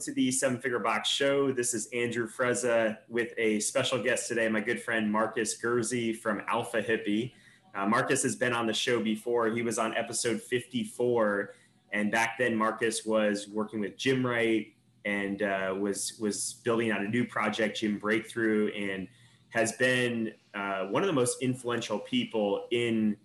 to the Seven Figure Box Show. This is Andrew Frezza with a special guest today, my good friend Marcus Gersey from Alpha Hippie. Uh, Marcus has been on the show before. He was on episode 54, and back then Marcus was working with Gym Right and uh, was was building out a new project, Gym Breakthrough, and has been uh, one of the most influential people in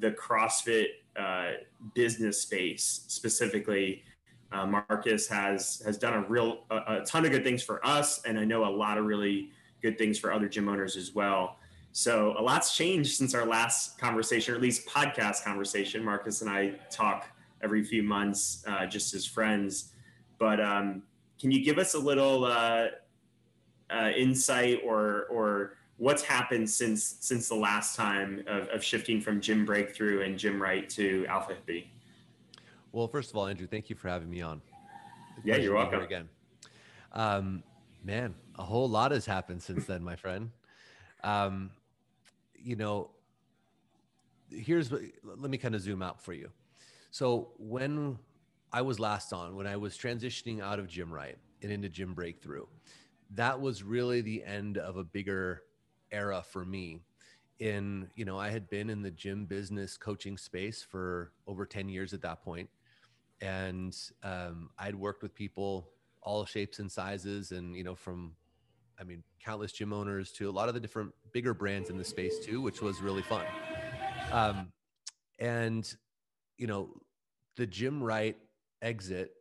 the CrossFit uh, business space specifically. Uh, Marcus has has done a real a, a, ton of good things for us, and I know a lot of really good things for other gym owners as well. So a lot's changed since our last conversation, or at least podcast conversation. Marcus and I talk every few months, uh, just as friends. But um, can you give us a little uh, uh insight or or what's happened since since the last time of, of shifting from Gym Breakthrough and Gym Right to Alpha Hippie? Well, first of all, Andrew, thank you for having me on. Yeah, you're welcome. Again, um, man, a whole lot has happened since then, my friend. Um, you know, here's what. Let me kind of zoom out for you. So when I was last on, when I was transitioning out of Gym Right and into Gym Breakthrough, that was really the end of a bigger era for me in you know i had been in the gym business coaching space for over 10 years at that point and um, I'd worked with people all shapes and sizes, and you know, from I mean, countless gym owners to a lot of the different bigger brands in the space too, which was really fun. Um, and you know, the gym right exit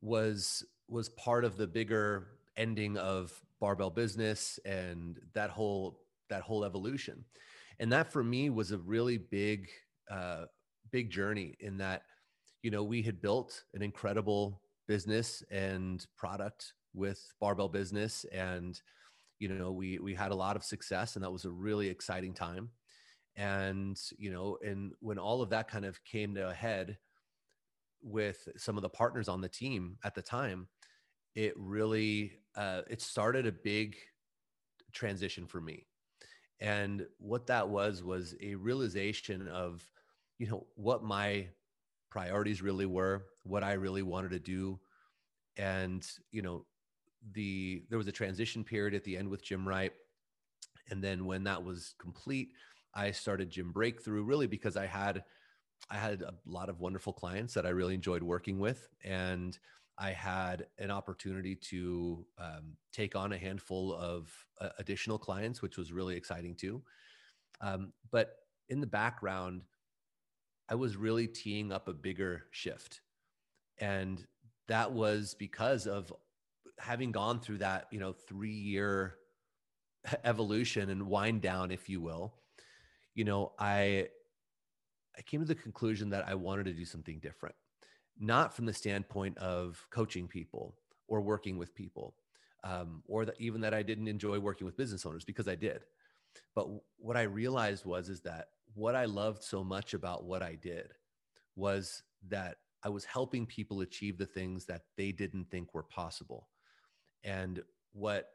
was was part of the bigger ending of barbell business and that whole that whole evolution and that for me was a really big uh, big journey in that you know, we had built an incredible business and product with barbell business and you know we we had a lot of success and that was a really exciting time. And you know and when all of that kind of came to a head with some of the partners on the team at the time it really uh, it started a big transition for me. And what that was was a realization of you know what my priorities really were, what I really wanted to do. And, you know, the there was a transition period at the end with Gym Right. And then when that was complete, I started Gym Breakthrough really because I had I had a lot of wonderful clients that I really enjoyed working with. And I had an opportunity to um, take on a handful of uh, additional clients, which was really exciting too. Um, but in the background, I was really teeing up a bigger shift. And that was because of having gone through that, you know, three year evolution and wind down, if you will. You know, I I came to the conclusion that I wanted to do something different, not from the standpoint of coaching people or working with people, um, or that even that I didn't enjoy working with business owners because I did. But what I realized was is that what I loved so much about what I did was that I was helping people achieve the things that they didn't think were possible. And what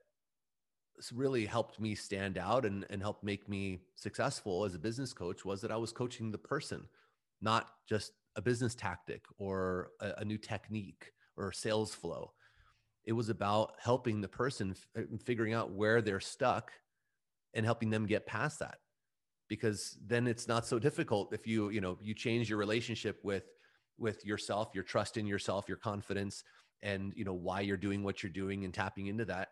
really helped me stand out and, and helped make me successful as a business coach was that I was coaching the person, not just a business tactic or a, a new technique or sales flow. It was about helping the person f- figuring out where they're stuck and helping them get past that because then it's not so difficult if you you know you change your relationship with with yourself your trust in yourself your confidence and you know why you're doing what you're doing and tapping into that.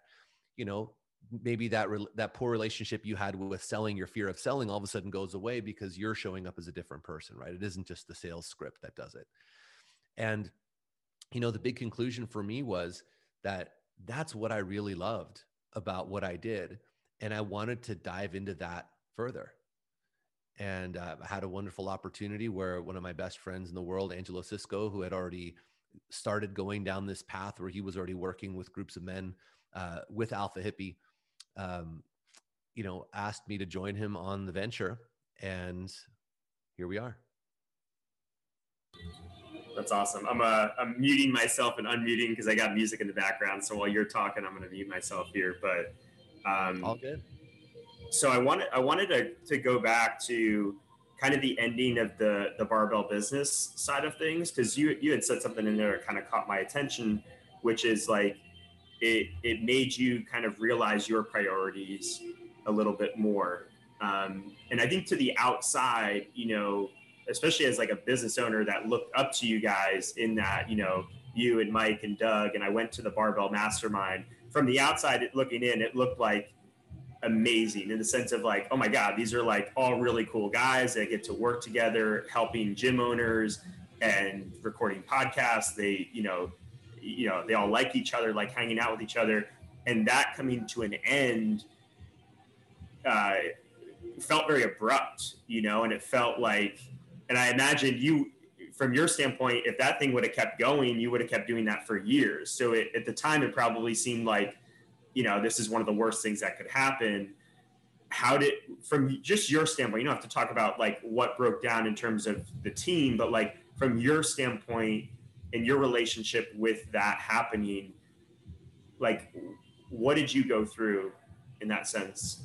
You know maybe that re- that poor relationship you had with selling your fear of selling all of a sudden goes away because you're showing up as a different person right? It isn't just the sales script that does it. And you know the big conclusion for me was that that's what i really loved about what i did and i wanted to dive into that further and uh, I had a wonderful opportunity where one of my best friends in the world, Angelo Cisco, who had already started going down this path where he was already working with groups of men uh, with Alpha Hippie, um, you know, asked me to join him on the venture, and here we are. That's awesome. I'm uh, I'm muting myself and unmuting because I got music in the background. So while you're talking, I'm going to mute myself here. But um, all good so I wanted I wanted to, to go back to kind of the ending of the the barbell business side of things because you you had said something in there that kind of caught my attention which is like it it made you kind of realize your priorities a little bit more. Um, and I think to the outside, you know, especially as like a business owner that looked up to you guys in that, you know, you and Mike and Doug, and I went to the Barbell Mastermind. From the outside looking in, it looked like amazing in the sense of like, oh my God, these are like all really cool guys that get to work together, helping gym owners and recording podcasts. They, you know, you know, they all like each other, like hanging out with each other. And that coming to an end uh, felt very abrupt, you know, and it felt like, and I imagine you, from your standpoint, if that thing would have kept going, you would have kept doing that for years. So it, at the time, it probably seemed like, you know, this is one of the worst things that could happen. How did, from just your standpoint, you don't have to talk about like what broke down in terms of the team, but like from your standpoint and your relationship with that happening, like what did you go through in that sense?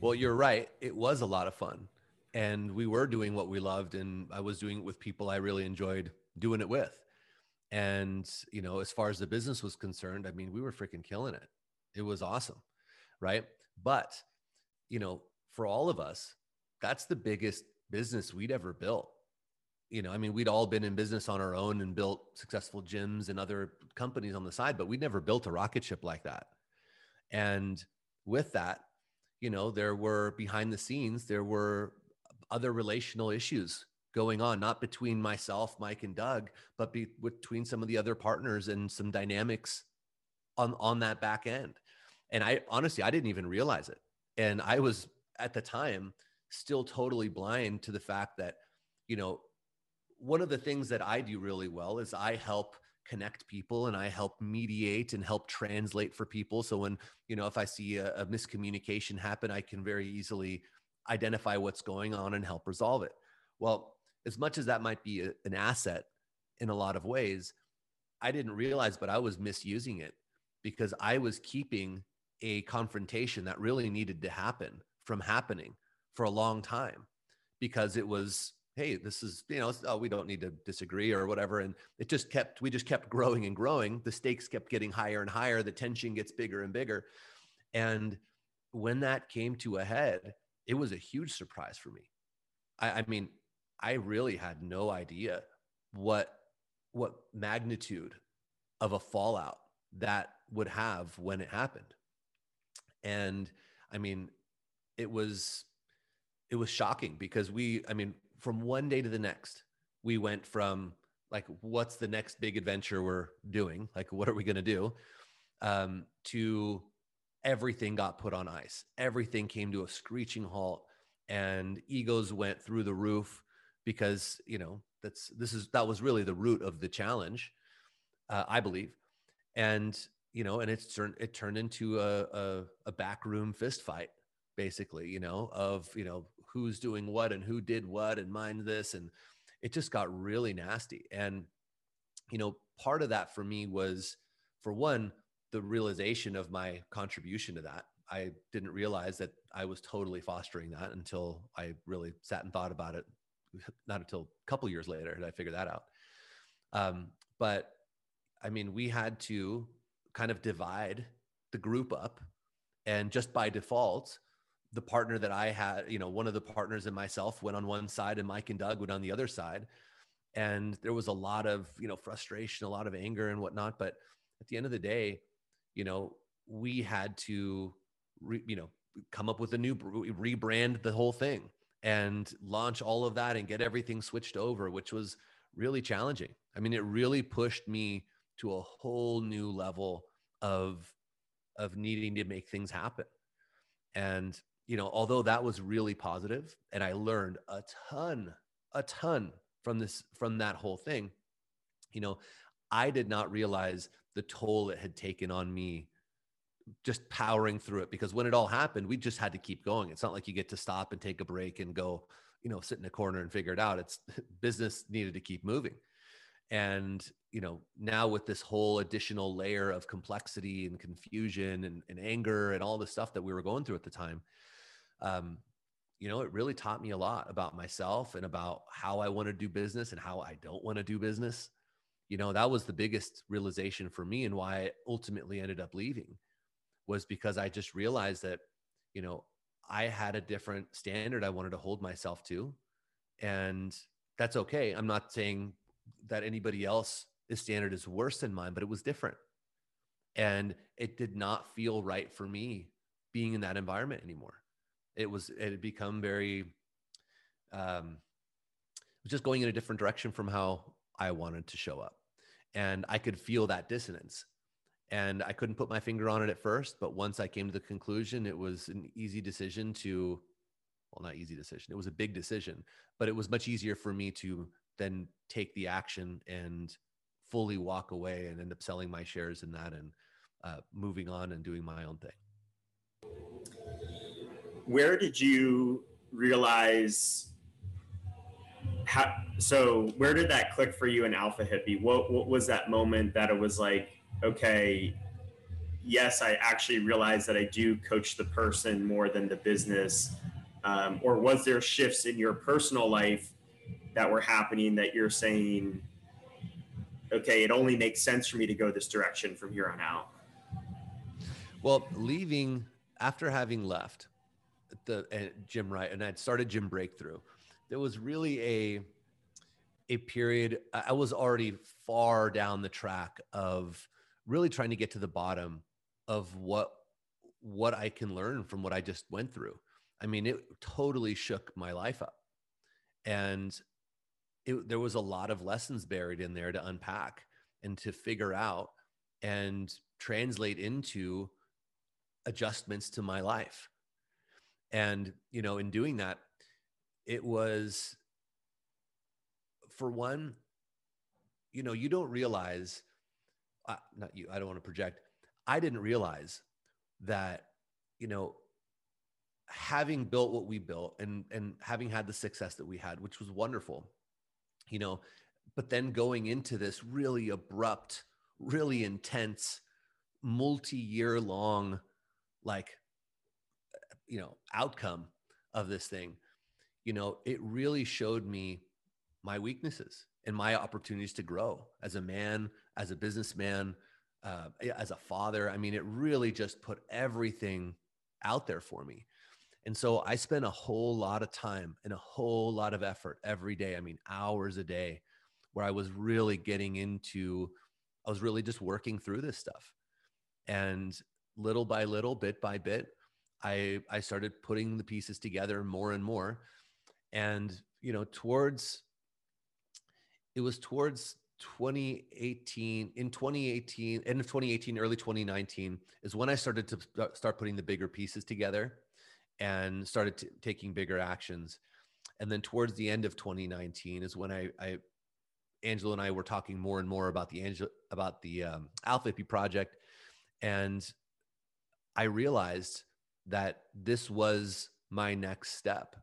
Well, you're right. It was a lot of fun. And we were doing what we loved. And I was doing it with people I really enjoyed doing it with. And, you know, as far as the business was concerned, I mean, we were freaking killing it. It was awesome. Right. But, you know, for all of us, that's the biggest business we'd ever built. You know, I mean, we'd all been in business on our own and built successful gyms and other companies on the side, but we'd never built a rocket ship like that. And with that, you know, there were behind the scenes, there were other relational issues going on, not between myself, Mike, and Doug, but be, between some of the other partners and some dynamics on on that back end. And I honestly, I didn't even realize it. And I was at the time still totally blind to the fact that, you know, one of the things that I do really well is I help connect people and I help mediate and help translate for people. So when, you know, if I see a, a, miscommunication happen, I can very easily identify what's going on and help resolve it. Well, as much as that might be a, an asset in a lot of ways, I didn't realize, but I was misusing it because I was keeping a confrontation that really needed to happen from happening for a long time because it was hey this is you know oh, we don't need to disagree or whatever. And it just kept we just kept growing and growing. The stakes kept getting higher and higher. The tension gets bigger and bigger. And when that came to a head it was a huge surprise for me. I, I mean i really had no idea what what magnitude of a fallout that would have when it happened and i mean it was it was shocking because we i mean from one day to the next, we went from like, what's the next big adventure we're doing? Like, what are we going to do? Um, to everything got put on ice. Everything came to a screeching halt, and egos went through the roof because you know that's this is that was really the root of the challenge, uh, I believe, and you know, and it's turned it turned into a, a a backroom fist fight, basically, you know, of you know who's doing what and who did what and mind this and it just got really nasty. And you know part of that for me was for one the realization of my contribution to that. I didn't realize that i was totally fostering that until i really sat and thought about it not until a couple years later did i figure that out. Um, but i mean we had to kind of divide the group up and just by default the partner that I had, you know, one of the partners and myself went on one side and Mike and Doug went on the other side. And there was a lot of, you know, frustration, a lot of anger and whatnot. But at the end of the day, you know, we had to, re, you know, come up with a new rebrand the whole thing and launch all of that and get everything switched over, which was really challenging. I mean, it really pushed me to a whole new level of of needing to make things happen. And you know, although that was really positive and I learned a ton, a ton from this, from that whole thing, you know, I did not realize the toll it had taken on me just powering through it because when it all happened, we just had to keep going. It's not like you get to stop and take a break and go, you know, sit in a corner and figure it out. It's business needed to keep moving. And, you know, now with this whole additional layer of complexity and confusion and, and anger and all the stuff that we were going through at the time, um, you know, it really taught me a lot about myself and about how I want to do business and how I don't want to do business. you know that was the biggest realization for me and why i ultimately ended up leaving was because i just realized that you know i had a different standard i wanted to hold myself to and that's okay i'm not saying that anybody else the standard is worse than mine but it was different. And it did not feel right for me being in that environment anymore. It was it had become very um just going in a different direction from how i wanted to show up. And i could feel that dissonance. And i couldn't put my finger on it at first but once i came to the conclusion it was an easy decision to well not easy decision it was a big decision but it was much easier for me to then take the action and fully walk away and end up selling my shares in that and uh, moving on and doing my own thing. Where did you realize how so where did that click for you in alpha hippie? What what was that moment that it was like okay yes i actually realized that i do coach the person more than the business um, or was there shifts in your personal life that were happening that you're saying okay it only makes sense for me to go this direction from here on out well leaving after having left the uh, Gym Right and I'd started Gym Breakthrough, there was really a a period I was already far down the track of really trying to get to the bottom of what what I can learn from what I just went through. I mean, it totally shook my life up. And it, there was a lot of lessons buried in there to unpack and to figure out and translate into adjustments to my life. And, you know, in doing that, it was, for one, you know, you don't realize, uh, not you, I don't want to project. I didn't realize that, you know, having built what we built and and having had the success that we had, which was wonderful, you know, but then going into this really abrupt, really intense, multi-year long, like you know outcome of this thing you know it really showed me my weaknesses and my opportunities to grow as a man as a businessman uh, as a father. I mean it really just put everything out there for me and so i spent a whole lot of time and a whole lot of effort every day i mean hours a day where i was really getting into i was really just working through this stuff. And little by little bit by bit I I started putting the pieces together more and more, and you know towards it was towards 2018 in 2018 end of 2018 early 2019 is when i started to uh, start putting the bigger pieces together and started t- taking bigger actions and then towards the end of 2019 is when i, I Angelo and i were talking more and more about the angel about the um, alpha hippie project and i realized that this was my next step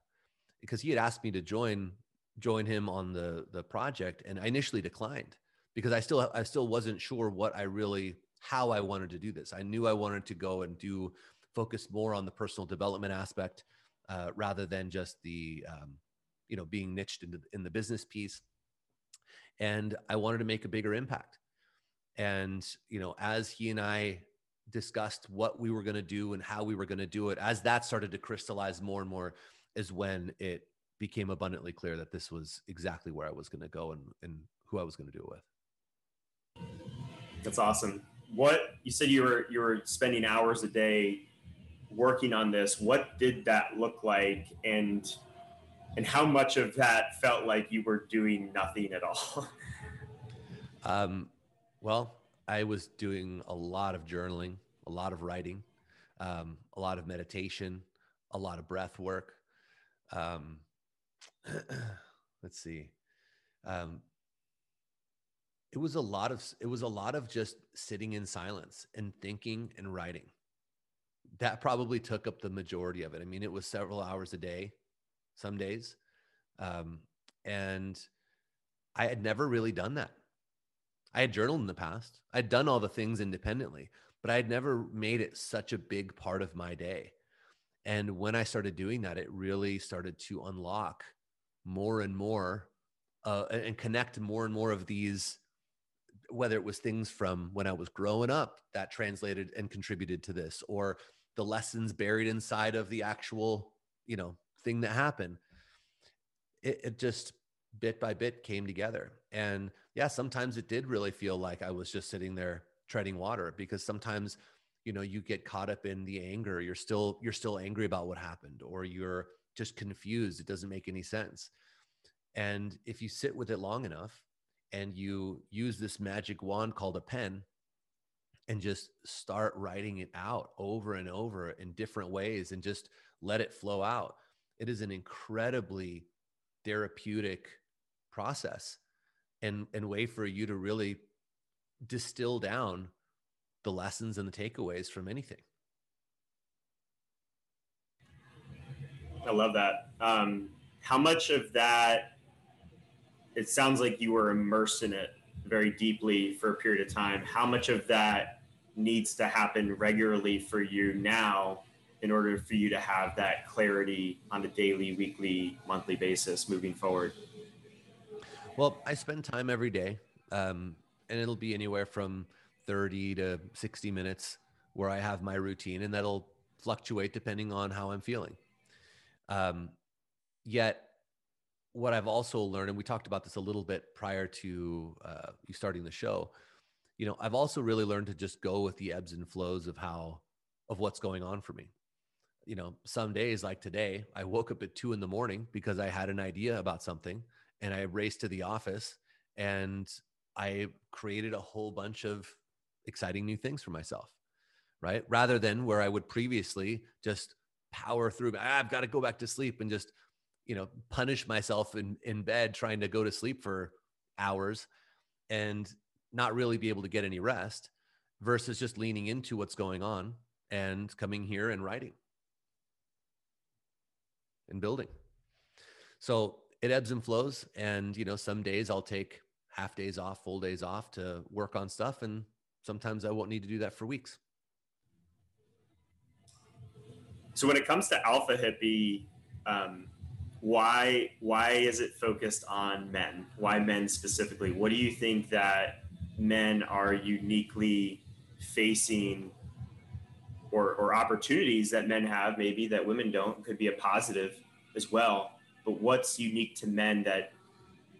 because he had asked me to join join him on the the project and I initially declined because I still I still wasn't sure what I really how I wanted to do this. I knew I wanted to go and do focus more on the personal development aspect uh, rather than just the um, you know being niched into in the business piece and I wanted to make a bigger impact. And you know, as he and I discussed what we were going to do and how we were going to do it, as that started to crystallize more and more, is when it became abundantly clear that this was exactly where I was going to go and, and who I was going to do it with. That's awesome. What you said you were you were spending hours a day working on this. What did that look like, and and how much of that felt like you were doing nothing at all? um, well, I was doing a lot of journaling, a lot of writing, um, a lot of meditation, a lot of breath work. Um, let's see. Um, it was a lot of it was a lot of just sitting in silence and thinking and writing. That probably took up the majority of it. I mean, it was several hours a day, some days, um, and I had never really done that. I had journaled in the past. I'd done all the things independently, but I had never made it such a big part of my day. And when I started doing that, it really started to unlock more and more uh, and connect more and more of these whether it was things from when I was growing up that translated and contributed to this, or the lessons buried inside of the actual, you know, thing that happened. It, it just bit by bit came together. And yeah, sometimes it did really feel like I was just sitting there treading water because sometimes, you know, you get caught up in the anger. You're still, you're still angry about what happened, or you're just confused. It doesn't make any sense. And if you sit with it long enough and you use this magic wand called a pen and just start writing it out over and over in different ways and just let it flow out, it is an incredibly therapeutic process and, and way for you to really distill down the lessons and the takeaways from anything. I love that. Um, how much of that it sounds like you were immersed in it very deeply for a period of time. How much of that needs to happen regularly for you now in order for you to have that clarity on a daily, weekly, monthly basis moving forward? Well, I spend time every day, um, and it'll be anywhere from 30 to 60 minutes where I have my routine, and that'll fluctuate depending on how I'm feeling. Um, yet, what I've also learned, and we talked about this a little bit prior to uh, you starting the show, you know, I've also really learned to just go with the ebbs and flows of how, of what's going on for me. You know, some days like today, I woke up at two in the morning because I had an idea about something and I raced to the office and I created a whole bunch of exciting new things for myself, right? Rather than where I would previously just power through, ah, I've got to go back to sleep and just you know punish myself in in bed trying to go to sleep for hours and not really be able to get any rest versus just leaning into what's going on and coming here and writing and building so it ebbs and flows and you know some days i'll take half days off full days off to work on stuff and sometimes i won't need to do that for weeks so when it comes to alpha hippie um, why why is it focused on men? Why men specifically? What do you think that men are uniquely facing or, or opportunities that men have maybe that women don't could be a positive as well. But what's unique to men that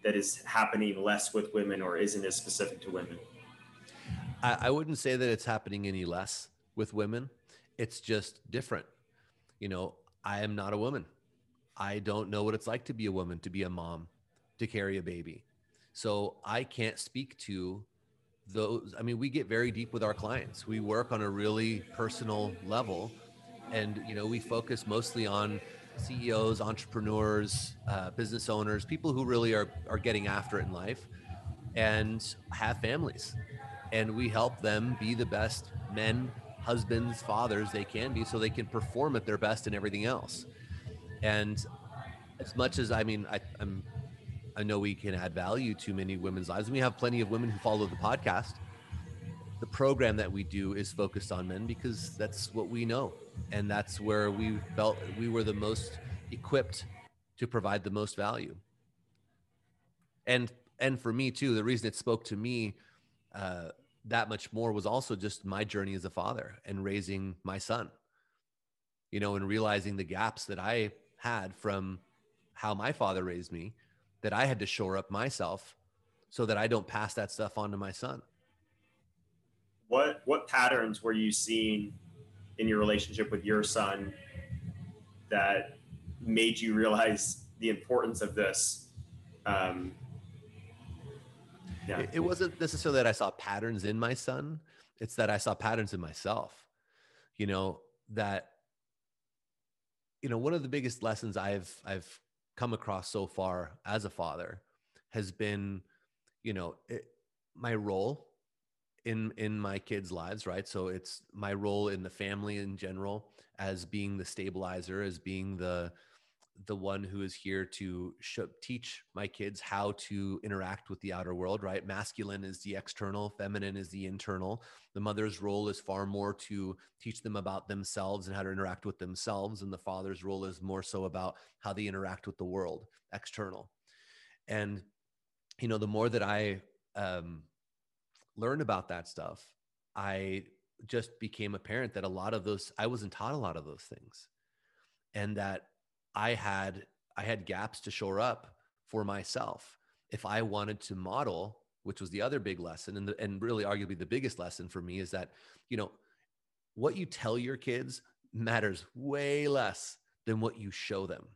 that is happening less with women or isn't as specific to women? I, I wouldn't say that it's happening any less with women. It's just different. You know i am not a woman. I don't know what it's like to be a woman, to be a mom, to carry a baby. So I can't speak to those. I mean, we get very deep with our clients. We work on a really personal level. And, you know, we focus mostly on CEOs, entrepreneurs, uh, business owners, people who really are, are getting after it in life and have families. And we help them be the best men, husbands, fathers they can be so they can perform at their best in everything else. And as much as I mean, I, I'm, I know we can add value to many women's lives, and we have plenty of women who follow the podcast. The program that we do is focused on men because that's what we know, and that's where we felt we were the most equipped to provide the most value. And and for me too, the reason it spoke to me uh, that much more was also just my journey as a father and raising my son. You know, and realizing the gaps that I had from how my father raised me that I had to shore up myself so that I don't pass that stuff on to my son. What what patterns were you seeing in your relationship with your son that made you realize the importance of this? Um, yeah. It wasn't necessarily that I saw patterns in my son; it's that I saw patterns in myself. You know that you know one of the biggest lessons i've i've come across so far as a father has been you know it, my role in in my kids lives right? So it's my role in the family in general as being the stabilizer as being the the one who is here to show, teach my kids how to interact with the outer world, right? Masculine is the external, feminine is the internal. The mother's role is far more to teach them about themselves and how to interact with themselves. And the father's role is more so about how they interact with the world, external. And, you know, the more that I um, learned about that stuff, I just became a parent that a lot of those I wasn't taught a lot of those things. And that I had I had gaps to shore up for myself. If I wanted to model, which was the other big lesson and the, and really arguably the biggest lesson for me is that, you know, what you tell your kids matters way less than what you show them.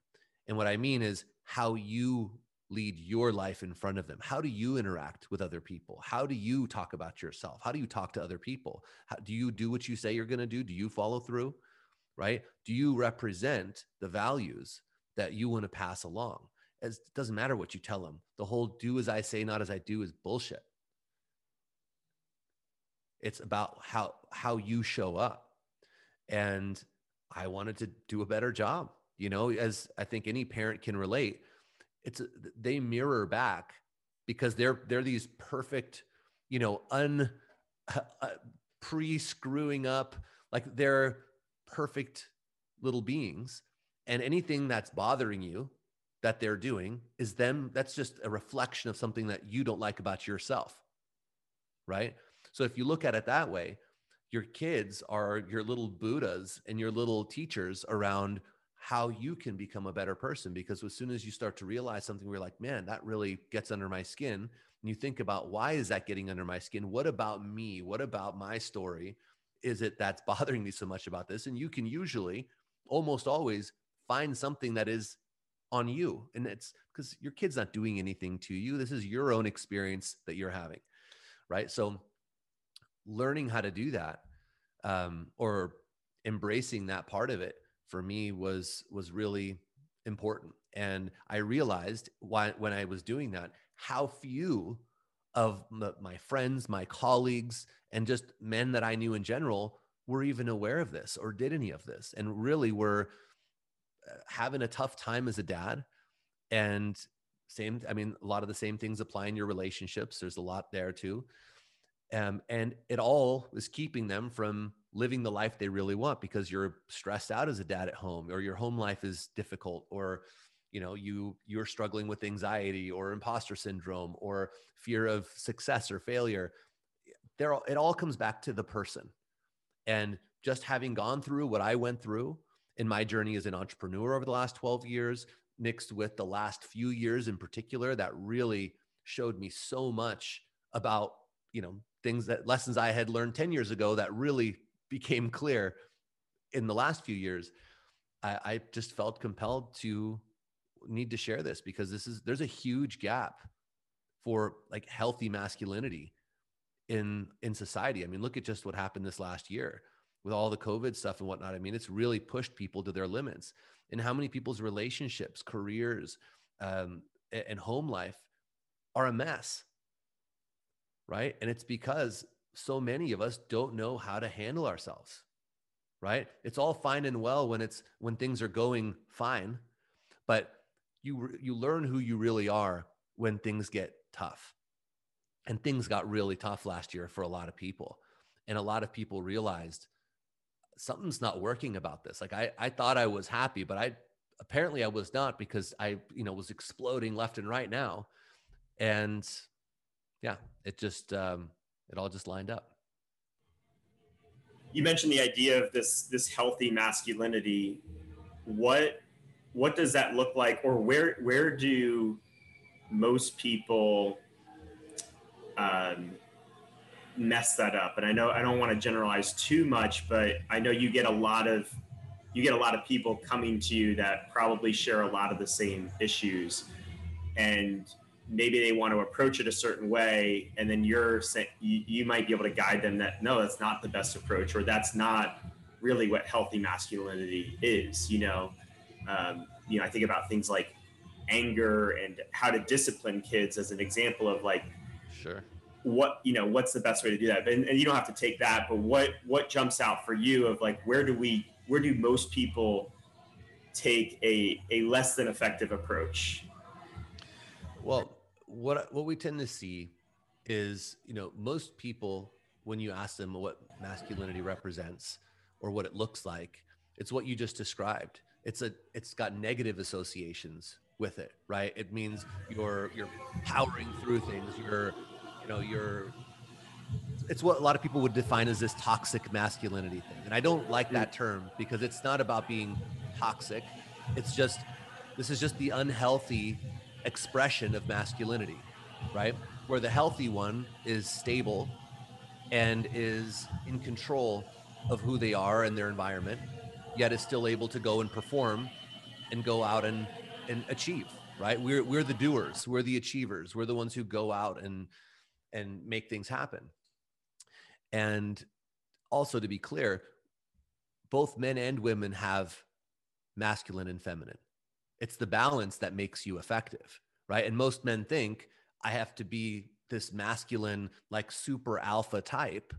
And what I mean is how you lead your life in front of them? How do you interact with other people? How do you talk about yourself? How do you talk to other people? How, do you do what you say you're going to do? Do you follow through? Right? Do you represent the values that you want to pass along? It doesn't matter what you tell them. The whole do as I say, not as I do is bullshit. It's about how how you show up. And I wanted to do a better job. You know, as I think any parent can relate, it's they mirror back because they're they're these perfect you know un uh pre screwing up like they're perfect little beings and anything that's bothering you that they're doing is them that's just a reflection of something that you don't like about yourself right so if you look at it that way your kids are your little buddhas and your little teachers around how you can become a better person. Because as soon as you start to realize something, we're like, man, that really gets under my skin. And you think about why is that getting under my skin? What about me? What about my story? Is it that's bothering me so much about this? And you can usually, almost always, find something that is on you. And it's because your kid's not doing anything to you. This is your own experience that you're having. Right. So learning how to do that um, or embracing that part of it for me was was really important and i realized why, when i was doing that how few of my friends my colleagues and just men that i knew in general were even aware of this or did any of this and really were uh, having a tough time as a dad. And same i mean a lot of the same things apply in your relationships. There's a lot there too. Um, and it all is keeping them from living the life they really want because you're stressed out as a dad at home or your home life is difficult or you know you you're struggling with anxiety or imposter syndrome or fear of success or failure there it all comes back to the person. And just having gone through what i went through in my journey as an entrepreneur over the last 12 years mixed with the last few years in particular that really showed me so much about you know things that lessons i had learned 10 years ago that really became clear in the last few years, I, I just felt compelled to need to share this because this is there's a huge gap for like healthy masculinity in in society. I mean, look at just what happened this last year with all the COVID stuff and whatnot. I mean, it's really pushed people to their limits. And how many people's relationships, careers, um, and home life are a mess, right? And it's because so many of us don't know how to handle ourselves right it's all fine and well when it's when things are going fine but you you learn who you really are when things get tough. And things got really tough last year for a lot of people. And a lot of people realized something's not working about this. Like i i thought i was happy but i apparently i was not because i you know was exploding left and right now. And yeah it just um it all just lined up. You mentioned the idea of this this healthy masculinity. What what does that look like? Or where where do most people um, mess that up? And i know i don't want to generalize too much but i know you get a lot of you get a lot of people coming to you that probably share a lot of the same issues. And maybe they want to approach it a certain way and then you're saying you, you might be able to guide them that no that's not the best approach or that's not really what healthy masculinity is you know um, you know i think about things like anger and how to discipline kids as an example of like sure. what you know what's the best way to do that? And, and you don't have to take that but what what jumps out for you of like where do we where do most people take a a less than effective approach? Well, what what we tend to see is, you know, most people when you ask them what masculinity represents or what it looks like, it's what you just described. It's a it's got negative associations with it, right? It means you're you're powering through things. You're, you know, you're it's what a lot of people would define as this toxic masculinity thing. And I don't like that term because it's not about being toxic. It's just this is just the unhealthy expression of masculinity, right? Where the healthy one is stable and is in control of who they are and their environment, yet is still able to go and perform and go out and, and achieve, right? We're, we're the doers, we're the achievers, we're the ones who go out and, and make things happen. And also to be clear, both men and women have masculine and feminine. It's the balance that makes you effective, right? And most men think I have to be this masculine, like super alpha type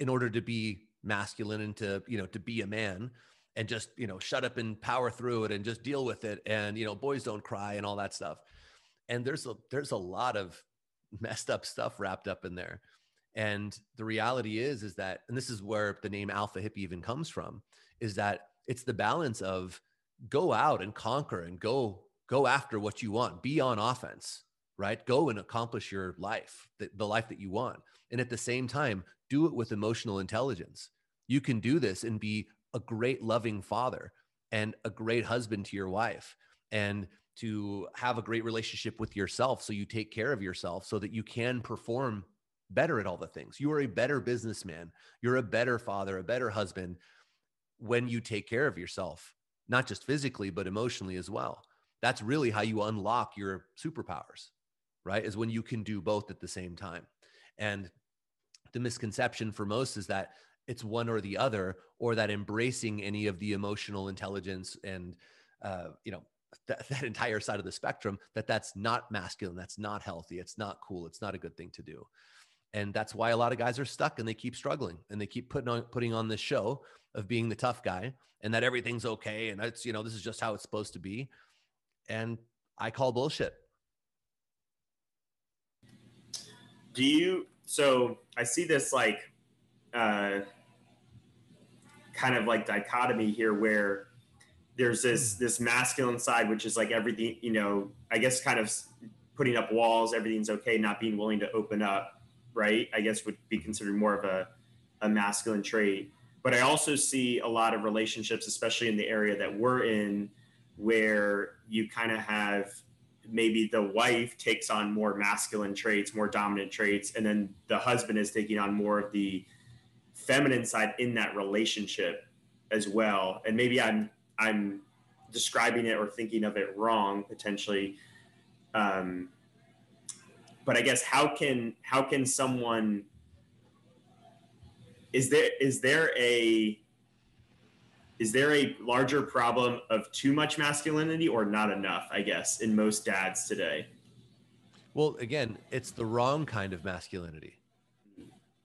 in order to be masculine and to, you know, to be a man and just, you know, shut up and power through it and just deal with it. And, you know, boys don't cry and all that stuff. And there's a, there's a lot of messed up stuff wrapped up in there. And the reality is, is that, and this is where the name alpha hippie even comes from, is that it's the balance of go out and conquer and go go after what you want be on offense right go and accomplish your life the, the life that you want and at the same time do it with emotional intelligence you can do this and be a great loving father and a great husband to your wife and to have a great relationship with yourself so you take care of yourself so that you can perform better at all the things you are a better businessman you're a better father a better husband when you take care of yourself not just physically, but emotionally as well. That's really how you unlock your superpowers, right? Is when you can do both at the same time. And the misconception for most is that it's one or the other, or that embracing any of the emotional intelligence and, uh, you know, that, that entire side of the spectrum, that that's not masculine, that's not healthy, it's not cool, it's not a good thing to do. And that's why a lot of guys are stuck and they keep struggling and they keep putting on putting on this show of being the tough guy and that everything's okay and it's you know this is just how it's supposed to be and i call bullshit do you so i see this like uh kind of like dichotomy here where there's this hmm. this masculine side which is like everything you know i guess kind of putting up walls everything's okay not being willing to open up right i guess would be considered more of a, a masculine trait but I also see a lot of relationships, especially in the area that we're in, where you kind of have maybe the wife takes on more masculine traits, more dominant traits, and then the husband is taking on more of the feminine side in that relationship as well. And maybe I'm I'm describing it or thinking of it wrong potentially. Um, but I guess how can how can someone is there is there a is there a larger problem of too much masculinity or not enough i guess in most dads today well again it's the wrong kind of masculinity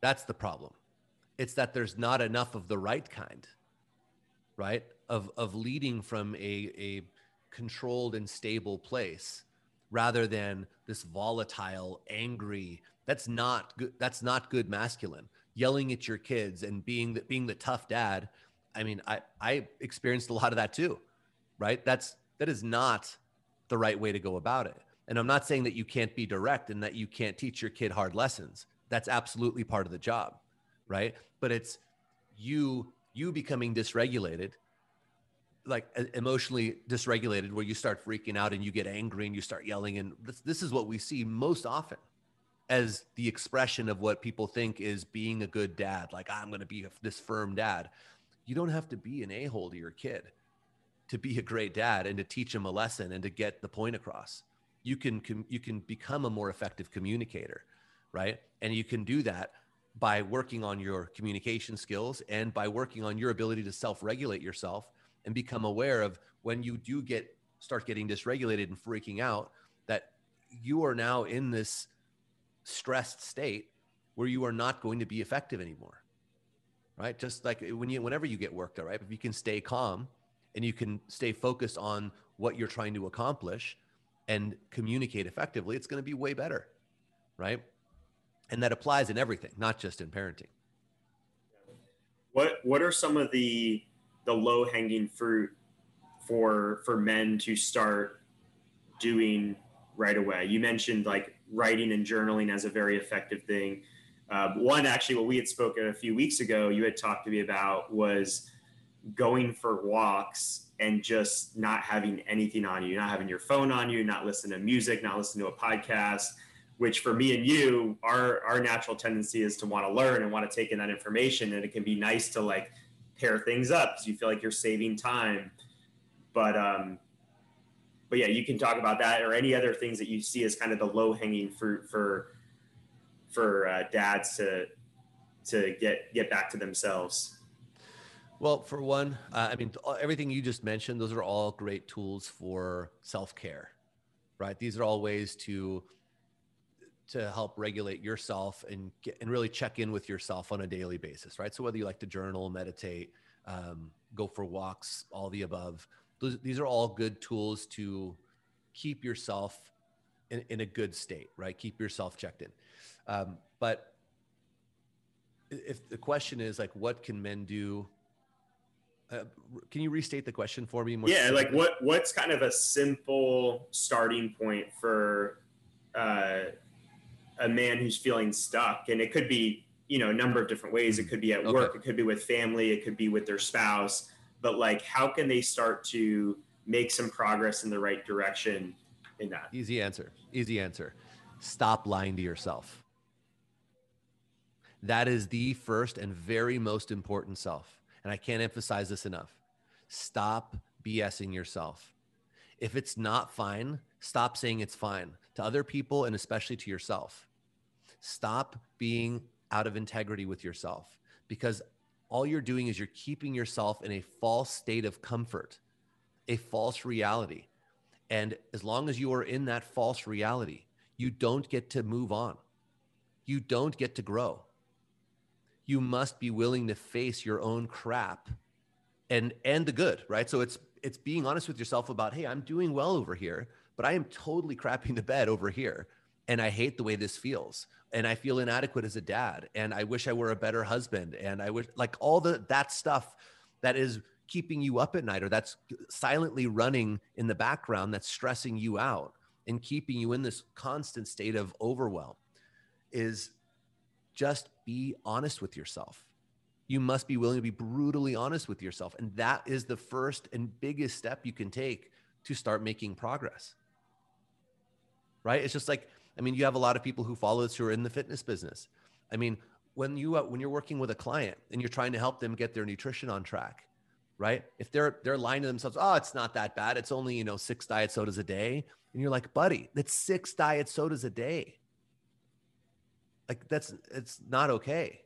that's the problem it's that there's not enough of the right kind right of of leading from a a controlled and stable place rather than this volatile angry that's not good that's not good masculine yelling at your kids and being the, being the tough dad. I mean, I, I experienced a lot of that too, right? That's, that is not the right way to go about it. And I'm not saying that you can't be direct and that you can't teach your kid hard lessons. That's absolutely part of the job, right? But it's you you becoming dysregulated, like emotionally dysregulated, where you start freaking out and you get angry and you start yelling. And this, this is what we see most often as the expression of what people think is being a good dad. Like, I'm going to be this firm dad. You don't have to be an a hole to your kid to be a great dad and to teach him a lesson and to get the point across. You can, you can become a more effective communicator, right? And you can do that by working on your communication skills and by working on your ability to self-regulate yourself and become aware of when you do get start getting dysregulated and freaking out that you are now in this stressed state where you are not going to be effective anymore right? Just like when you whenever you get worked up right? If you can stay calm and you can stay focused on what you're trying to accomplish and communicate effectively it's going to be way better right and that applies in everything not just in parenting what what are some of the the low hanging fruit for for men to start doing right away you mentioned like writing and journaling as a very effective thing. Uh, one, actually, what we had spoken a few weeks ago, you had talked to me about was going for walks and just not having anything on you, not having your phone on you, not listening to music, not listening to a podcast. Which for me and you, our our natural tendency is to want to learn and want to take in that information, and it can be nice to like pair things up because you feel like you're saving time. But um, but yeah, you can talk about that or any other things that you see as kind of the low hanging fruit for for uh, dads to to get get back to themselves. Well, for one, uh, I mean, everything you just mentioned, those are all great tools for self care, right? These are all ways to to help regulate yourself and get, and really check in with yourself on a daily basis, right? So whether you like to journal, meditate, um, go for walks, all the above, those, these are all good tools to keep yourself in, in a good state, right? Keep yourself checked in. Um, but if the question is like, what can men do? Uh, can you restate the question for me? More yeah, like what what's kind of a simple starting point for uh, a man who's feeling stuck, and it could be you know a number of different ways. It mm-hmm. could be at okay. work, it could be with family, it could be with their spouse. But like how can they start to make some progress in the right direction in that? Easy answer. Easy answer. Stop lying to yourself. That is the first and very most important self. And i can't emphasize this enough. Stop bsing yourself. If it's not fine stop saying it's fine to other people and especially to yourself stop being out of integrity with yourself because all you're doing is you're keeping yourself in a false state of comfort, a false reality. And as long as you are in that false reality, you don't get to move on. You don't get to grow. You must be willing to face your own crap and and the good, right? So it's it's being honest with yourself about, hey, I'm doing well over here, but I am totally crapping the bed over here and I hate the way this feels and I feel inadequate as a dad and I wish I were a better husband and I wish like all the that stuff that is keeping you up at night or that's silently running in the background that's stressing you out and keeping you in this constant state of overwhelm is just be honest with yourself. You must be willing to be brutally honest with yourself and that is the first and biggest step you can take to start making progress. Right? It's just like I mean, you have a lot of people who follow us who are in the fitness business. I mean, when you uh, when you're working with a client and you're trying to help them get their nutrition on track, right? If they're they're lying to themselves, oh, it's not that bad. It's only you know six diet sodas a day, and you're like, buddy, that's six diet sodas a day. Like that's it's not okay,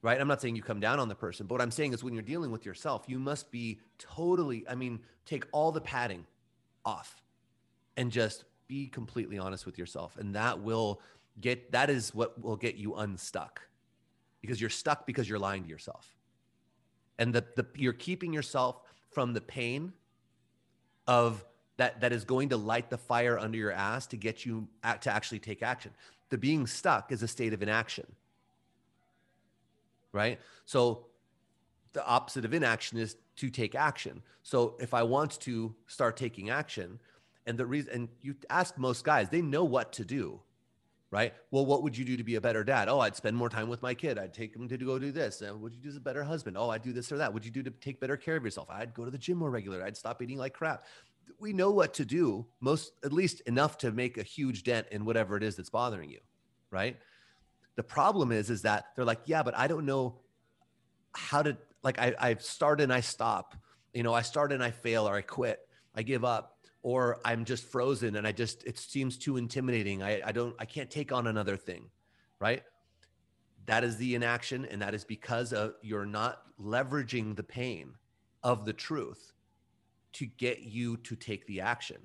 right? I'm not saying you come down on the person, but what I'm saying is when you're dealing with yourself, you must be totally. I mean, take all the padding off, and just be completely honest with yourself and that will get that is what will get you unstuck because you're stuck because you're lying to yourself. And the, the you're keeping yourself from the pain of that that is going to light the fire under your ass to get you to actually take action. The being stuck is a state of inaction. Right? So the opposite of inaction is to take action. So if i want to start taking action and the reason, and you ask most guys, they know what to do, right? Well, what would you do to be a better dad? Oh, I'd spend more time with my kid. I'd take him to go do this. Uh, would you do as a better husband? Oh, I'd do this or that. Would you do to take better care of yourself? I'd go to the gym more regular. I'd stop eating like crap. We know what to do, most at least enough to make a huge dent in whatever it is that's bothering you, right? The problem is, is that they're like, yeah, but I don't know how to like I, I start and I stop. You know, I start and I fail or I quit. I give up or I'm just frozen and I just it seems too intimidating. I, I don't I can't take on another thing, right? That is the inaction, and that is because of you're not leveraging the pain of the truth to get you to take the action.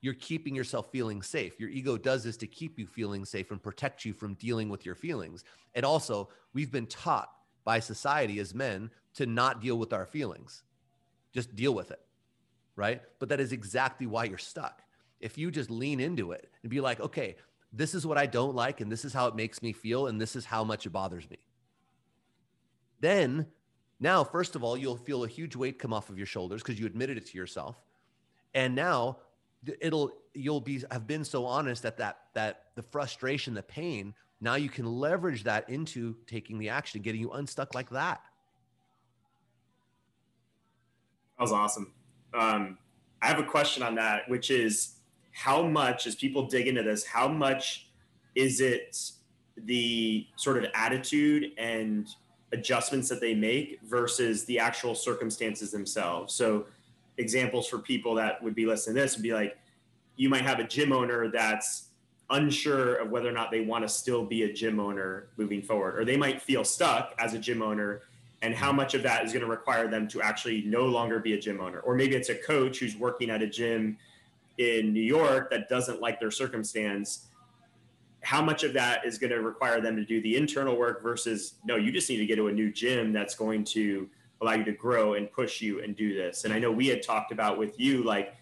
You're keeping yourself feeling safe. Your ego does this to keep you feeling safe and protect you from dealing with your feelings. And also, we've been taught by society as men to not deal with our feelings. Just deal with it right? But that is exactly why you're stuck. If you just lean into it and be like, okay, this is what I don't like, and this is how it makes me feel, and this is how much it bothers me. Then, now, first of all, you'll feel a huge weight come off of your shoulders because you admitted it to yourself. And now it'll you'll be have been so honest that that that the frustration, the pain Now you can leverage that into taking the action, getting you unstuck like that. That was awesome. Um, I have a question on that, which is how much, as people dig into this, how much is it the sort of attitude and adjustments that they make versus the actual circumstances themselves? So, examples for people that would be listening to this would be like, you might have a gym owner that's unsure of whether or not they want to still be a gym owner moving forward, or they might feel stuck as a gym owner and how much of that is going to require them to actually no longer be a gym owner. Or maybe it's a coach who's working at a gym in New York that doesn't like their circumstance. How much of that is going to require them to do the internal work versus no, you just need to get to a new gym that's going to allow you to grow and push you and do this. And I know we had talked about with you, like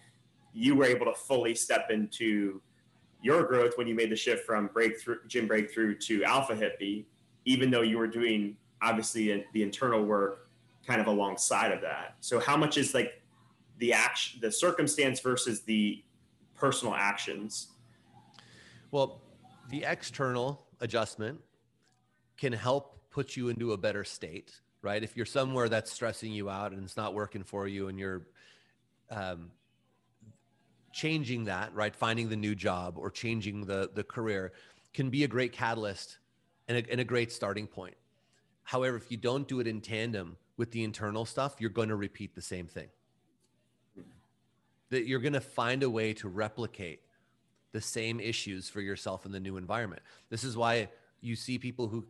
you were able to fully step into your growth when you made the shift from breakthrough gym breakthrough to alpha hippie, even though you were doing obviously the internal work kind of alongside of that. So how much is like the action, the circumstance versus the personal actions? Well, the external adjustment can help put you into a better state, right? If you're somewhere that's stressing you out and it's not working for you and you're um, changing that, right? Finding the new job or changing the, the career can be a great catalyst and a, and a great starting point. However, if you don't do it in tandem with the internal stuff, you're going to repeat the same thing. That you're going to find a way to replicate the same issues for yourself in the new environment. This is why you see people who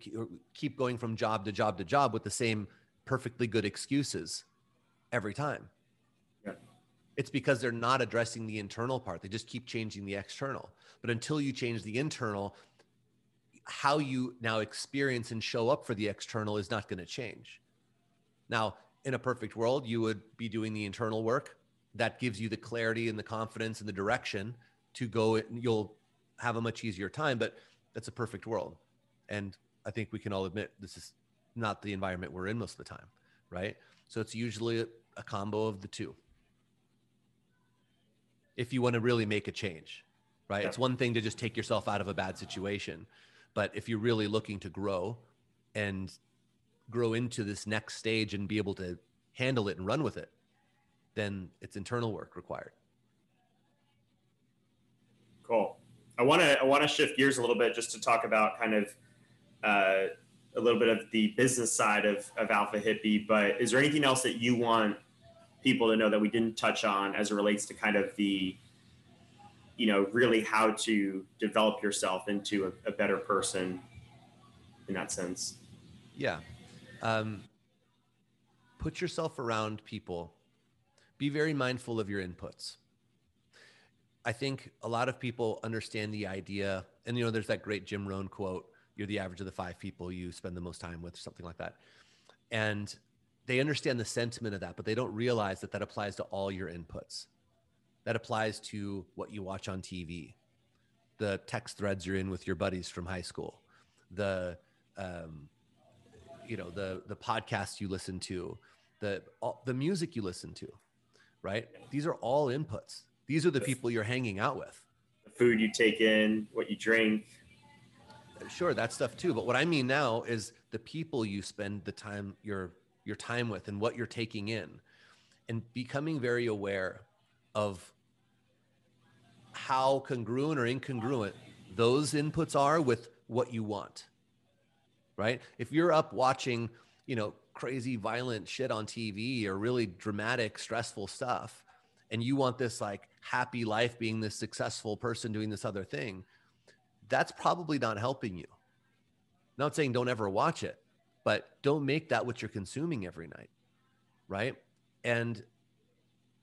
keep going from job to job to job with the same perfectly good excuses every time. Yeah. It's because they're not addressing the internal part. They just keep changing the external. But until you change the internal, how you now experience and show up for the external is not going to change. Now, in a perfect world, you would be doing the internal work that gives you the clarity and the confidence and the direction to go. And you'll have a much easier time, but that's a perfect world. And I think we can all admit this is not the environment we're in most of the time, right? So it's usually a, combo of the two. If you want to really make a change, right? Yeah. It's one thing to just take yourself out of a bad situation but if you're really looking to grow and grow into this next stage and be able to handle it and run with it, then it's internal work required. Cool. I want to I want to shift gears a little bit just to talk about kind of uh, a little bit of the business side of, of Alpha Hippie. But is there anything else that you want people to know that we didn't touch on as it relates to kind of the you know really how to develop yourself into a, a better person in that sense. Yeah. Um, put yourself around people. Be very mindful of your inputs. I think a lot of people understand the idea and you know there's that great jim rohn quote you're the average of the five people you spend the most time with something like that. And they understand the sentiment of that but they don't realize that that applies to all your inputs that applies to what you watch on TV, the text threads you're in with your buddies from high school, the um, you know the the podcasts you listen to, the all, the music you listen to, right? These are all inputs. These are the people you're hanging out with. The food you take in, what you drink. Sure, that stuff too. But what I mean now is the people you spend the time your your time with and what you're taking in, and becoming very aware of how congruent or incongruent those inputs are with what you want. Right? If you're up watching, you know, crazy violent shit on TV or really dramatic stressful stuff and you want this like happy life being this successful person doing this other thing, that's probably not helping you. Not saying don't ever watch it, but don't make that what you're consuming every night. Right? And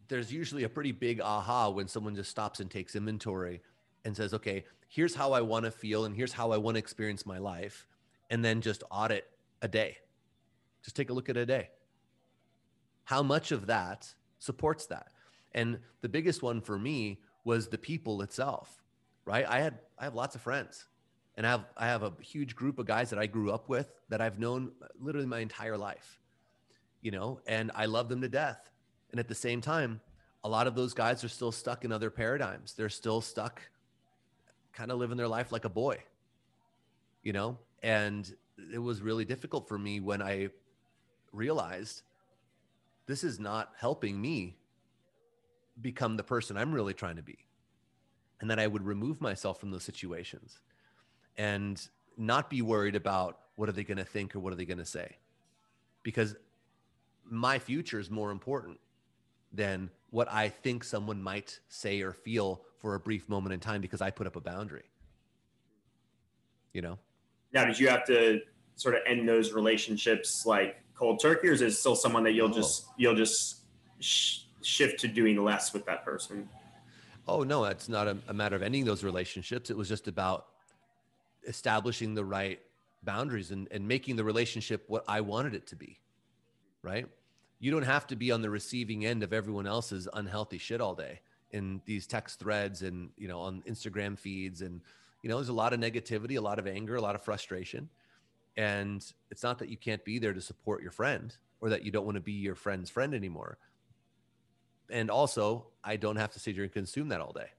there's usually a pretty big aha when someone just stops and takes inventory and says, okay, here's how I want to feel and here's how I want to experience my life. And then just audit a day. Just take a look at a day. How much of that supports that? And the biggest one for me was the people itself, right? I had I have lots of friends and I have I have a huge group of guys that I grew up with that I've known literally my entire life. You know, and I love them to death. And at the same time, a lot of those guys are still stuck in other paradigms. They're still stuck kind of living their life like a boy. you know, and it was really difficult for me when I realized this is not helping me become the person I'm really trying to be. And that I would remove myself from those situations and not be worried about what are they going to think or what are they going to say. Because my future is more important than what I think someone might say or feel for a brief moment in time because I put up a boundary. You know? Now, did you have to sort of end those relationships like cold turkey, or is it still someone that you'll oh. just you'll just sh- shift to doing less with that person? Oh no, it's not a, a matter of ending those relationships. It was just about establishing the right boundaries and, and making the relationship what I wanted it to be. Right. You don't have to be on the receiving end of everyone else's unhealthy shit all day in these text threads and, you know, on Instagram feeds. And, you know, there's a lot of negativity, a lot of anger, a lot of frustration. And it's not that you can't be there to support your friend or that you don't want to be your friend's friend anymore. And also, I don't have to sit here and consume that all day.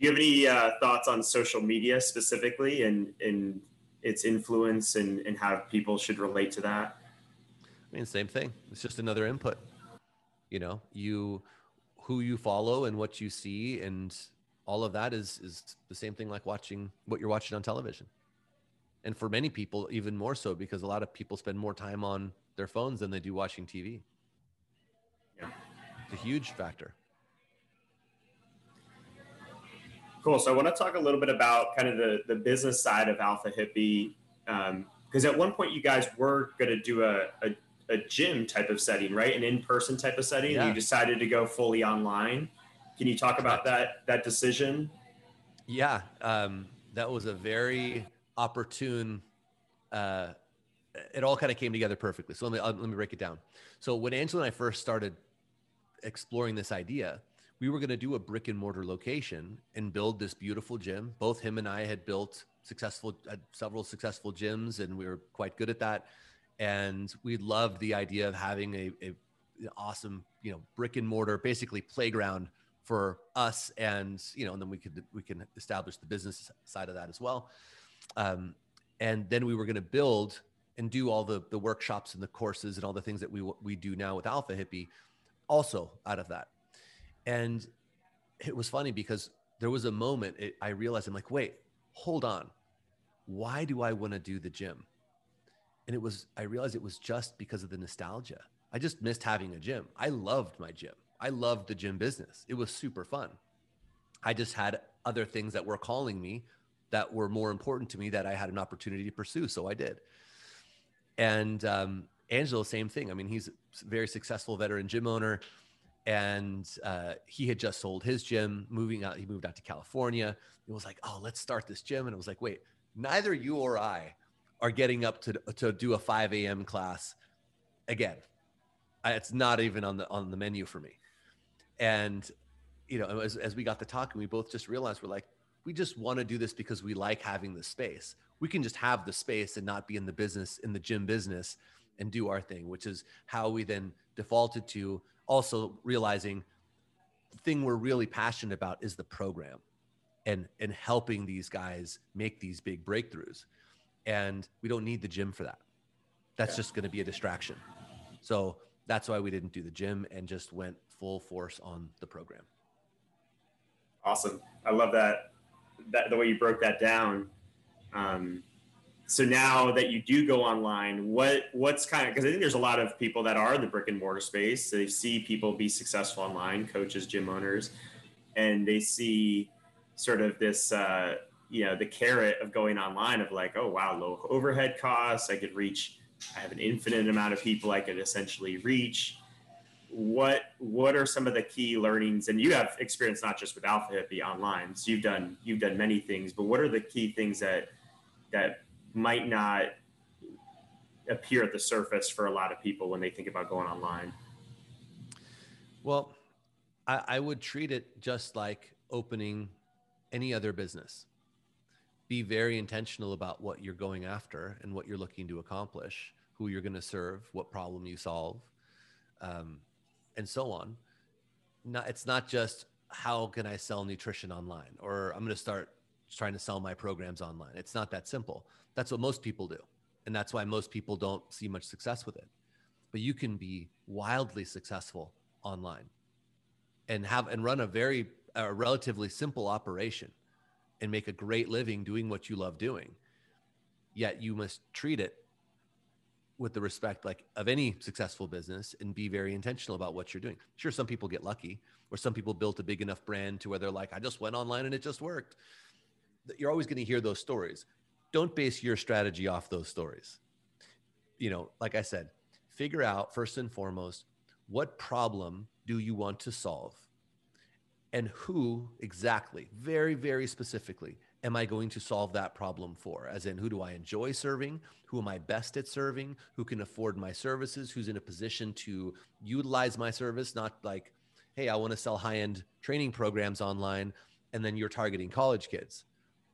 Do you have any uh, thoughts on social media specifically and, and its influence and, and how people should relate to that? I mean, same thing. It's just another input. You know, you who you follow and what you see and all of that is is the same thing like watching what you're watching on television. And for many people, even more so because a lot of people spend more time on their phones than they do watching TV. Yeah. It's a huge factor. Cool. So I want to talk a little bit about kind of the, the business side of Alpha Hippie. Because um, at one point you guys were going to do a, a, a, gym type of setting, right? An in-person type of setting. Yeah. And you decided to go fully online. Can you talk about that, that decision? Yeah. Um, that was a very opportune, uh, it all kind of came together perfectly. So let me, let me break it down. So when Angelo and I first started exploring this idea, we were going to do a brick and mortar location and build this beautiful gym. Both him and I had built successful, several successful gyms, and we were quite good at that. And we loved the idea of having a, a awesome, you know, brick and mortar, basically playground for us, and you know, and then we could we can establish the business side of that as well. Um, and then we were going to build and do all the the workshops and the courses and all the things that we we do now with Alpha Hippie, also out of that and it was funny because there was a moment it, I realized I'm like, wait, hold on. Why do I want to do the gym? And it was, I realized it was just because of the nostalgia. I just missed having a gym. I loved my gym. I loved the gym business. It was super fun. I just had other things that were calling me that were more important to me that I had an opportunity to pursue. So I did. And um, Angelo, same thing. I mean, he's a very successful veteran gym owner and uh, he had just sold his gym moving out he moved out to california. It was like oh let's start this gym. And it was like wait neither you or i are getting up to, to do a 5 a.m class again. It's not even on the on the menu for me. And you know as, as we got to talking we both just realized we're like we just want to do this because we like having the space. We can just have the space and not be in the business in the gym business and do our thing which is how we then defaulted to also realizing the thing we're really passionate about is the program and and helping these guys make these big breakthroughs. And we don't need the gym for that. That's yeah. just going to be a distraction. So that's why we didn't do the gym and just went full force on the program. Awesome. I love that that the way you broke that down. Um, so now that you do go online what what's kind of because i think there's a lot of people that are in the brick and mortar space. They see people be successful online coaches gym owners and they see sort of this uh, you know the carrot of going online of like oh wow low overhead costs. I could reach i have an infinite amount of people i could essentially reach. What what are some of the key learnings? And you have experience not just with alpha hippie online so you've done you've done many things but what are the key things that that might not appear at the surface for a lot of people when they think about going online? Well, I, I would treat it just like opening any other business. Be very intentional about what you're going after and what you're looking to accomplish, who you're going to serve, what problem you solve, um, and so on. Not, it's not just how can I sell nutrition online or I'm going to start trying to sell my programs online. It's not that simple. That's what most people do. And that's why most people don't see much success with it. But you can be wildly successful online and have and run a very a relatively simple operation and make a great living doing what you love doing. Yet you must treat it with the respect like of any successful business and be very intentional about what you're doing. Sure, some people get lucky, or some people built a big enough brand to where they're like, I just went online and it just worked. You're always going to hear those stories. Don't base your strategy off those stories. You know, like I said, figure out first and foremost what problem do you want to solve and who exactly, very, very specifically, am I going to solve that problem for? As in, who do I enjoy serving? Who am I best at serving? Who can afford my services? Who's in a position to utilize my service? Not like, hey, I want to sell high end training programs online, and then you're targeting college kids.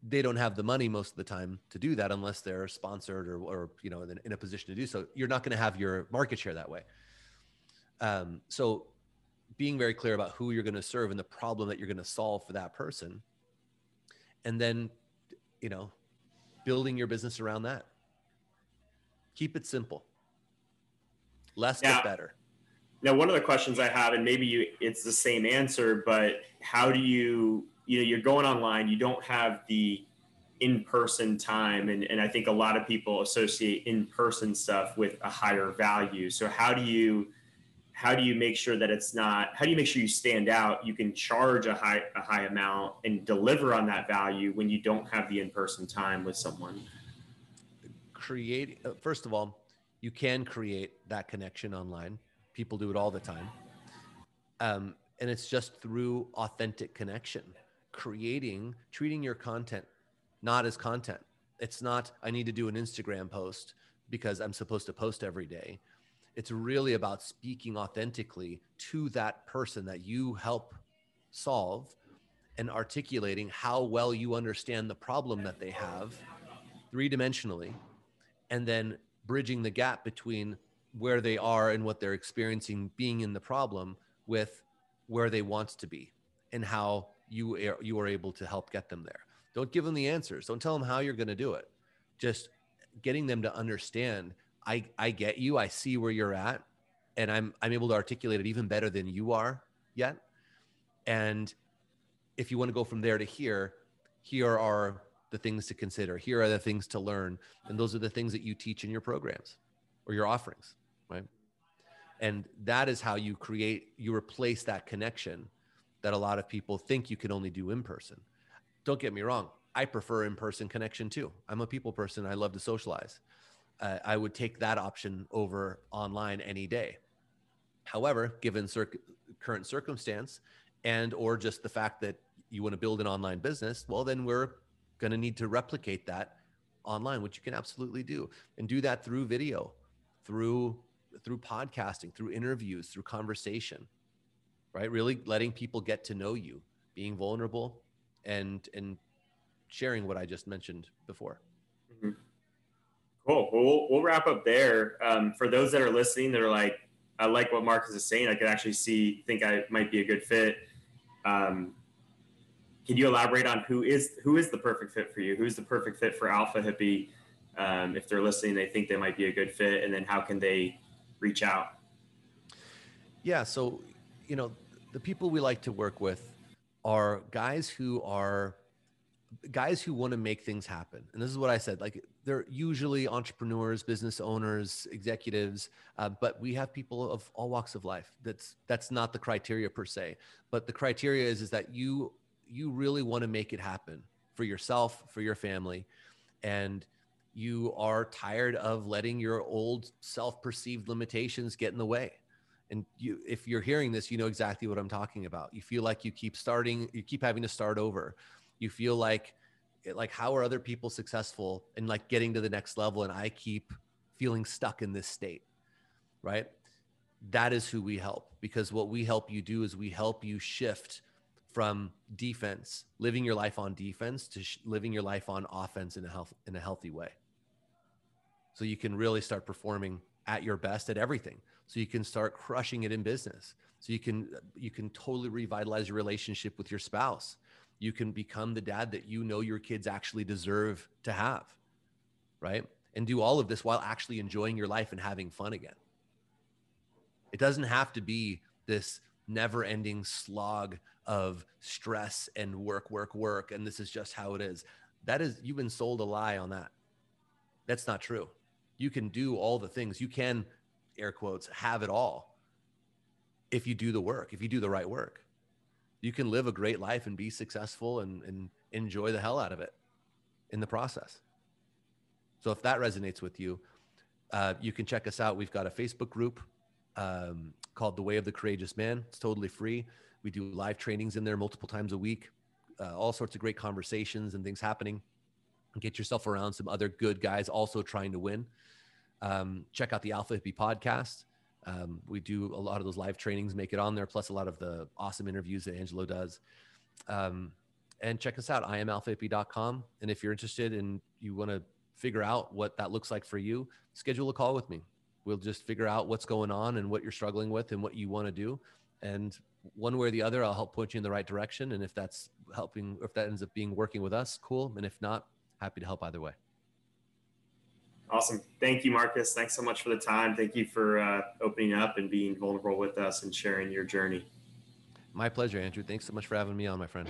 They don't have the money most of the time to do that unless they're sponsored or, or you know, in, in a position to do so. You're not going to have your market share that way. Um, so being very clear about who you're going to serve and the problem that you're going to solve for that person and then you know building your business around that keep it simple less yeah. but better now one of the questions i have and maybe you it's the same answer but how do you you know you're going online you don't have the in-person time and, and i think a lot of people associate in-person stuff with a higher value. So how do you how do you make sure that it's not how do you make sure you stand out? You can charge a high a high amount and deliver on that value when you don't have the in-person time with someone. Create uh, first of all you can create that connection online. People do it all the time. Um, and it's just through authentic connection creating treating your content not as content. It's not i need to do an instagram post because i'm supposed to post every day. It's really about speaking authentically to that person that you help solve and articulating how well you understand the problem that they have three dimensionally and then bridging the gap between where they are and what they're experiencing being in the problem with where they want to be and how you are, you are able to help get them there don't give them the answers don't tell them how you're going to do it just getting them to understand I I get you. I see where you're at, and I'm I'm able to articulate it even better than you are yet. And if you want to go from there to here, here are the things to consider. Here are the things to learn, and those are the things that you teach in your programs or your offerings, right? And that is how you create, you replace that connection that a lot of people think you can only do in person. Don't get me wrong. I prefer in person connection too. I'm a people person. I love to socialize uh, I would take that option over online any day. However, given current circumstance and or just the fact that you want to build an online business, well, then we're going to need to replicate that online, which you can absolutely do, and do that through video, through through podcasting, through interviews, through conversation, right? Really letting people get to know you, being vulnerable, and and sharing what I just mentioned before. Mm-hmm. Cool. Well, we'll, we'll wrap up there. Um, for those that are listening, that are like, I like what Marcus is saying. I could actually see, think I might be a good fit. Um, can you elaborate on who is who is the perfect fit for you? Who's the perfect fit for Alpha Hippie? Um, if they're listening, they think they might be a good fit, and then how can they reach out? Yeah. So, you know, the people we like to work with are guys who are guys who want to make things happen. And this is what I said like, they're usually entrepreneurs, business owners, executives, uh, but we have people of all walks of life. That's that's not the criteria per se, but the criteria is is that you you really want to make it happen for yourself, for your family, and you are tired of letting your old self-perceived limitations get in the way. And you, if you're hearing this, you know exactly what I'm talking about. You feel like you keep starting, you keep having to start over. You feel like like how are other people successful and like getting to the next level and i keep feeling stuck in this state right? That is who we help because what we help you do is we help you shift from defense living your life on defense to sh- living your life on offense in a health in a healthy way. So you can really start performing at your best at everything so you can start crushing it in business so you can you can totally revitalize your relationship with your spouse You can become the dad that you know your kids actually deserve to have, right? And do all of this while actually enjoying your life and having fun again. It doesn't have to be this never ending slog of stress and work, work, work. And this is just how it is. That is, you've been sold a lie on that. That's not true. You can do all the things. You can, air quotes, have it all if you do the work, if you do the right work. You can live a great life and be successful and, and enjoy the hell out of it in the process. So if that resonates with you, uh, you can check us out. We've got a Facebook group um, called The Way of the Courageous Man. It's totally free. We do live trainings in there multiple times a week, uh, all sorts of great conversations and things happening. Get yourself around some other good guys also trying to win. Um, check out the Alpha Hippie podcast. Um, we do a lot of those live trainings, make it on there, plus a lot of the awesome interviews that Angelo does. Um, and check us out, imalphahippie.com. And if you're interested and you want to figure out what that looks like for you, schedule a call with me. We'll just figure out what's going on and what you're struggling with and what you want to do. And one way or the other, I'll help point you in the right direction. And if that's helping, if that ends up being working with us, cool. And if not, happy to help either way. Awesome. Thank you, Marcus. Thanks so much for the time. Thank you for uh, opening up and being vulnerable with us and sharing your journey. My pleasure, Andrew. Thanks so much for having me on, my friend.